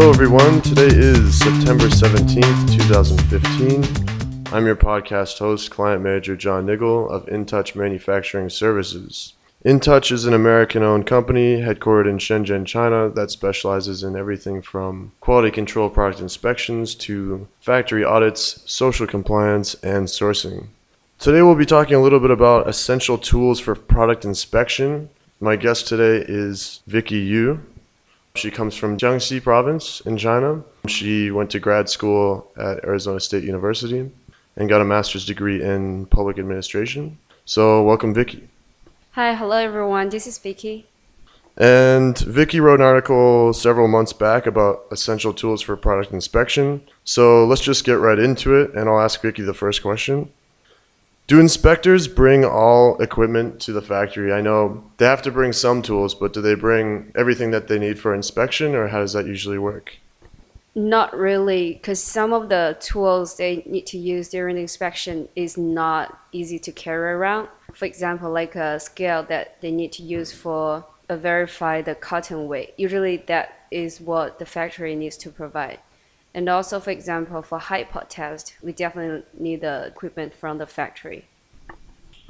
Hello, everyone. Today is September 17th, 2015. I'm your podcast host, client manager John Niggle of InTouch Manufacturing Services. InTouch is an American owned company headquartered in Shenzhen, China, that specializes in everything from quality control product inspections to factory audits, social compliance, and sourcing. Today, we'll be talking a little bit about essential tools for product inspection. My guest today is Vicky Yu. She comes from Jiangxi province in China. She went to grad school at Arizona State University and got a master's degree in public administration. So, welcome, Vicky. Hi, hello everyone. This is Vicky. And Vicky wrote an article several months back about essential tools for product inspection. So, let's just get right into it, and I'll ask Vicky the first question. Do inspectors bring all equipment to the factory? I know they have to bring some tools, but do they bring everything that they need for inspection, or how does that usually work? Not really, because some of the tools they need to use during the inspection is not easy to carry around. For example, like a scale that they need to use for uh, verify the cotton weight. Usually, that is what the factory needs to provide. And also, for example, for hi-pot test, we definitely need the equipment from the factory.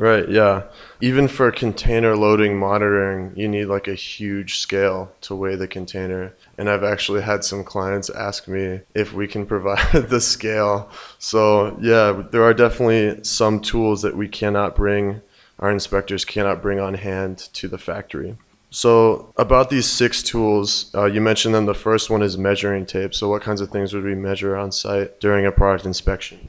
Right, yeah. Even for container loading monitoring, you need like a huge scale to weigh the container. And I've actually had some clients ask me if we can provide the scale. So, yeah, there are definitely some tools that we cannot bring, our inspectors cannot bring on hand to the factory. So, about these six tools, uh, you mentioned them. The first one is measuring tape. So, what kinds of things would we measure on site during a product inspection?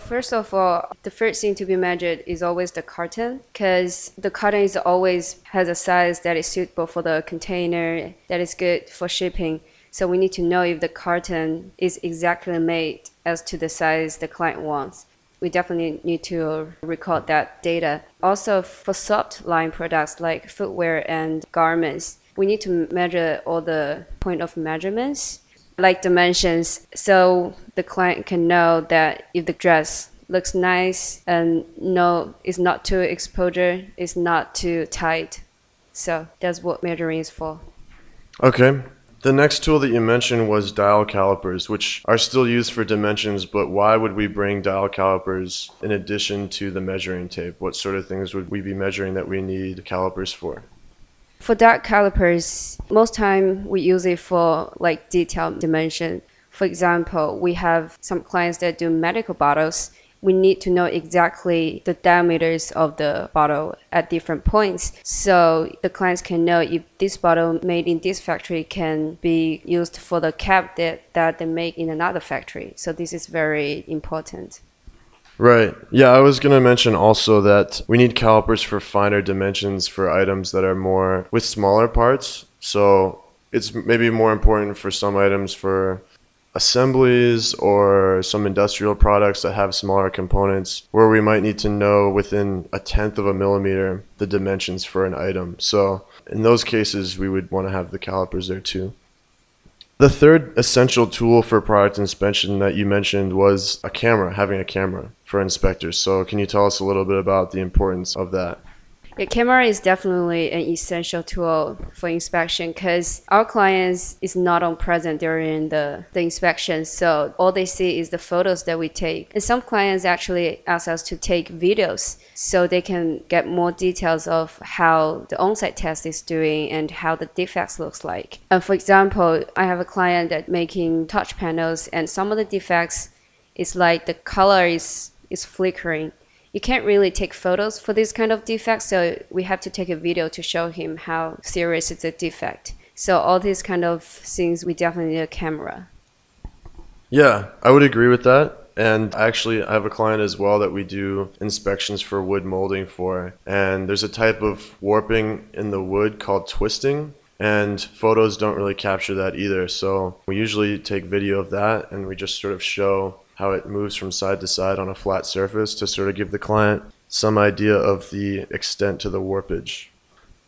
First of all, the first thing to be measured is always the carton because the carton is always has a size that is suitable for the container that is good for shipping. So we need to know if the carton is exactly made as to the size the client wants we definitely need to record that data. Also, for soft line products like footwear and garments, we need to measure all the point of measurements, like dimensions, so the client can know that if the dress looks nice and no, it's not too exposure, it's not too tight. So that's what measuring is for. Okay. The next tool that you mentioned was dial calipers, which are still used for dimensions, but why would we bring dial calipers in addition to the measuring tape? What sort of things would we be measuring that we need calipers for? For dial calipers, most time we use it for like detailed dimension. For example, we have some clients that do medical bottles we need to know exactly the diameters of the bottle at different points so the clients can know if this bottle made in this factory can be used for the cap that, that they make in another factory so this is very important Right. Yeah, I was going to mention also that we need calipers for finer dimensions for items that are more with smaller parts. So it's maybe more important for some items for assemblies or some industrial products that have smaller components where we might need to know within a tenth of a millimeter the dimensions for an item. So in those cases, we would want to have the calipers there too. The third essential tool for product inspection that you mentioned was a camera, having a camera for inspectors. So can you tell us a little bit about the importance of that? Yeah, camera is definitely an essential tool for inspection because our clients is not on present during the, the inspection. So all they see is the photos that we take. And some clients actually ask us to take videos so they can get more details of how the on-site test is doing and how the defects looks like. And for example, I have a client that making touch panels and some of the defects is like the color is is flickering you can't really take photos for this kind of defect, so we have to take a video to show him how serious is the defect. So all these kind of things, we definitely need a camera. Yeah, I would agree with that. And actually, I have a client as well that we do inspections for wood molding for. And there's a type of warping in the wood called twisting. And photos don't really capture that either. So we usually take video of that and we just sort of show how it moves from side to side on a flat surface to sort of give the client some idea of the extent to the warpage.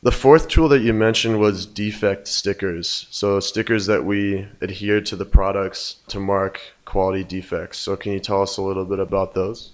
The fourth tool that you mentioned was defect stickers. So, stickers that we adhere to the products to mark quality defects. So, can you tell us a little bit about those?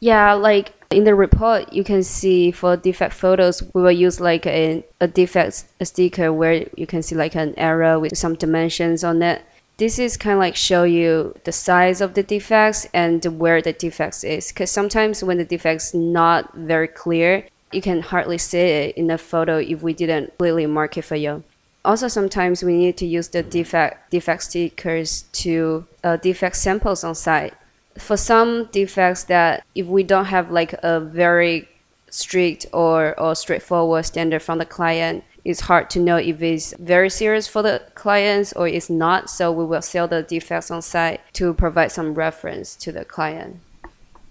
Yeah, like in the report, you can see for defect photos, we will use like a, a defect sticker where you can see like an arrow with some dimensions on it This is kind of like show you the size of the defects and where the defects is. Because sometimes when the defect's not very clear, you can hardly see it in the photo if we didn't clearly mark it for you. Also, sometimes we need to use the defect defect stickers to uh, defect samples on site. For some defects that if we don't have like a very strict or, or straightforward standard from the client, it's hard to know if it's very serious for the clients or it's not. So we will sell the defects on site to provide some reference to the client.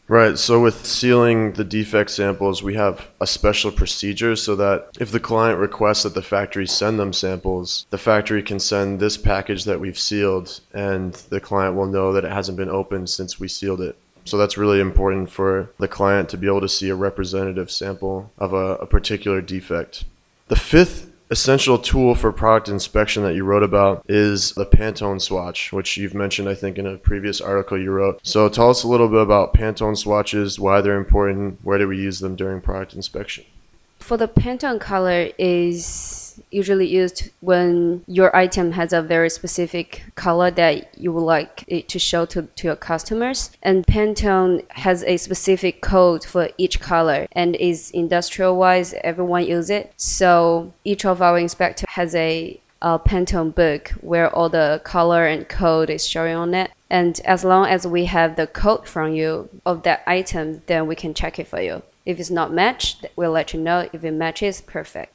Right. So with sealing the defect samples, we have a special procedure so that if the client requests that the factory send them samples, the factory can send this package that we've sealed and the client will know that it hasn't been opened since we sealed it. So that's really important for the client to be able to see a representative sample of a, a particular defect. The fifth essential tool for product inspection that you wrote about is the Pantone swatch, which you've mentioned, I think, in a previous article you wrote. So tell us a little bit about Pantone swatches, why they're important, where do we use them during product inspection? For the Pantone color is usually used when your item has a very specific color that you would like it to show to, to your customers. And Pantone has a specific code for each color and is industrial wise, everyone use it. So each of our inspector has a a Pantone book where all the color and code is showing on it. And as long as we have the code from you of that item, then we can check it for you. If it's not matched, we'll let you know. If it matches, perfect.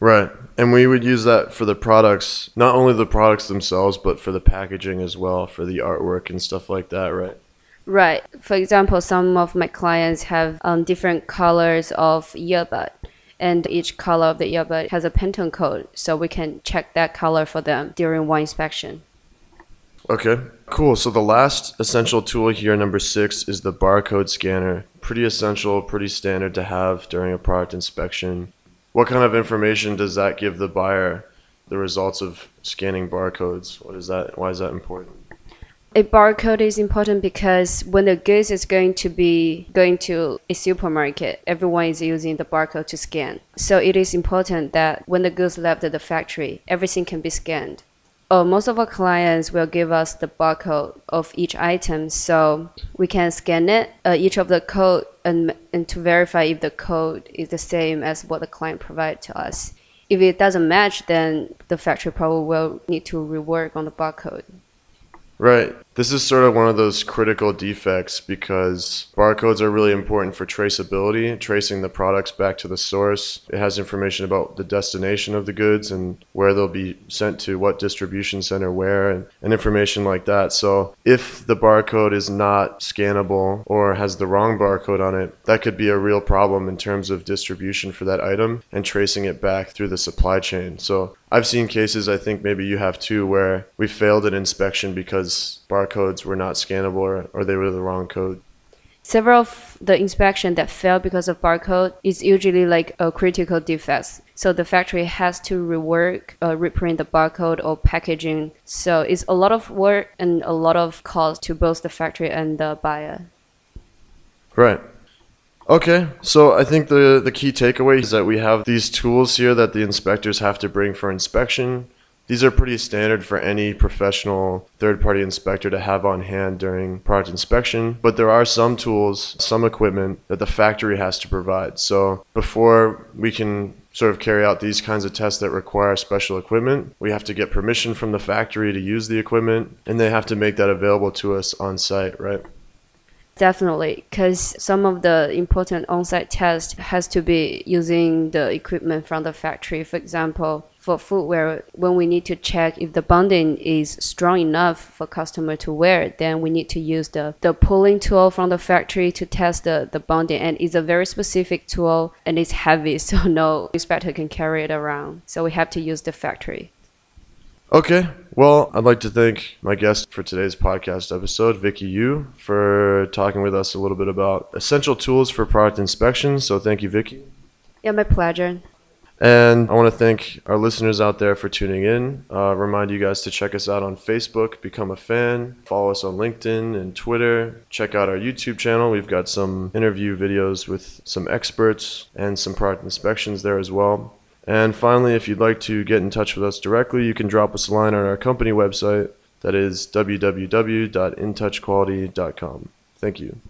Right. And we would use that for the products, not only the products themselves, but for the packaging as well, for the artwork and stuff like that, right? Right. For example, some of my clients have um, different colors of earbud, and each color of the earbud has a Pantone code, so we can check that color for them during one inspection. Okay, cool. So the last essential tool here, number six, is the barcode scanner. Pretty essential, pretty standard to have during a product inspection what kind of information does that give the buyer the results of scanning barcodes what is that why is that important a barcode is important because when the goods is going to be going to a supermarket, everyone is using the barcode to scan. So it is important that when the goods left the factory, everything can be scanned. Oh, most of our clients will give us the barcode of each item, so we can scan it, uh, each of the code, and, and to verify if the code is the same as what the client provided to us. If it doesn't match, then the factory probably will need to rework on the barcode. Right. This is sort of one of those critical defects because barcodes are really important for traceability, tracing the products back to the source. It has information about the destination of the goods and where they'll be sent to, what distribution center where, and, and information like that. So if the barcode is not scannable or has the wrong barcode on it, that could be a real problem in terms of distribution for that item and tracing it back through the supply chain. So I've seen cases, I think maybe you have too, where we failed an inspection because barcodes were not scannable or, or they were the wrong code. Several of the inspection that failed because of barcode is usually like a critical defect. So the factory has to rework, uh, reprint the barcode or packaging. So it's a lot of work and a lot of cost to both the factory and the buyer. Right. Okay, so I think the, the key takeaway is that we have these tools here that the inspectors have to bring for inspection. These are pretty standard for any professional third party inspector to have on hand during product inspection, but there are some tools, some equipment that the factory has to provide. So before we can sort of carry out these kinds of tests that require special equipment, we have to get permission from the factory to use the equipment, and they have to make that available to us on site, right? Definitely, because some of the important on-site tests has to be using the equipment from the factory. For example, for footwear, when we need to check if the bonding is strong enough for customer to wear, then we need to use the, the pulling tool from the factory to test the, the bonding. And it's a very specific tool and it's heavy, so no inspector can carry it around. So we have to use the factory. Okay. Well, I'd like to thank my guest for today's podcast episode, Vicky Yu, for talking with us a little bit about essential tools for product inspection. So thank you, Vicky. Yeah, my pleasure. And I want to thank our listeners out there for tuning in. Uh, remind you guys to check us out on Facebook, become a fan, follow us on LinkedIn and Twitter. Check out our YouTube channel. We've got some interview videos with some experts and some product inspections there as well. And finally, if you'd like to get in touch with us directly, you can drop us a line on our company website, That is www.intouchquality.com. Thank you.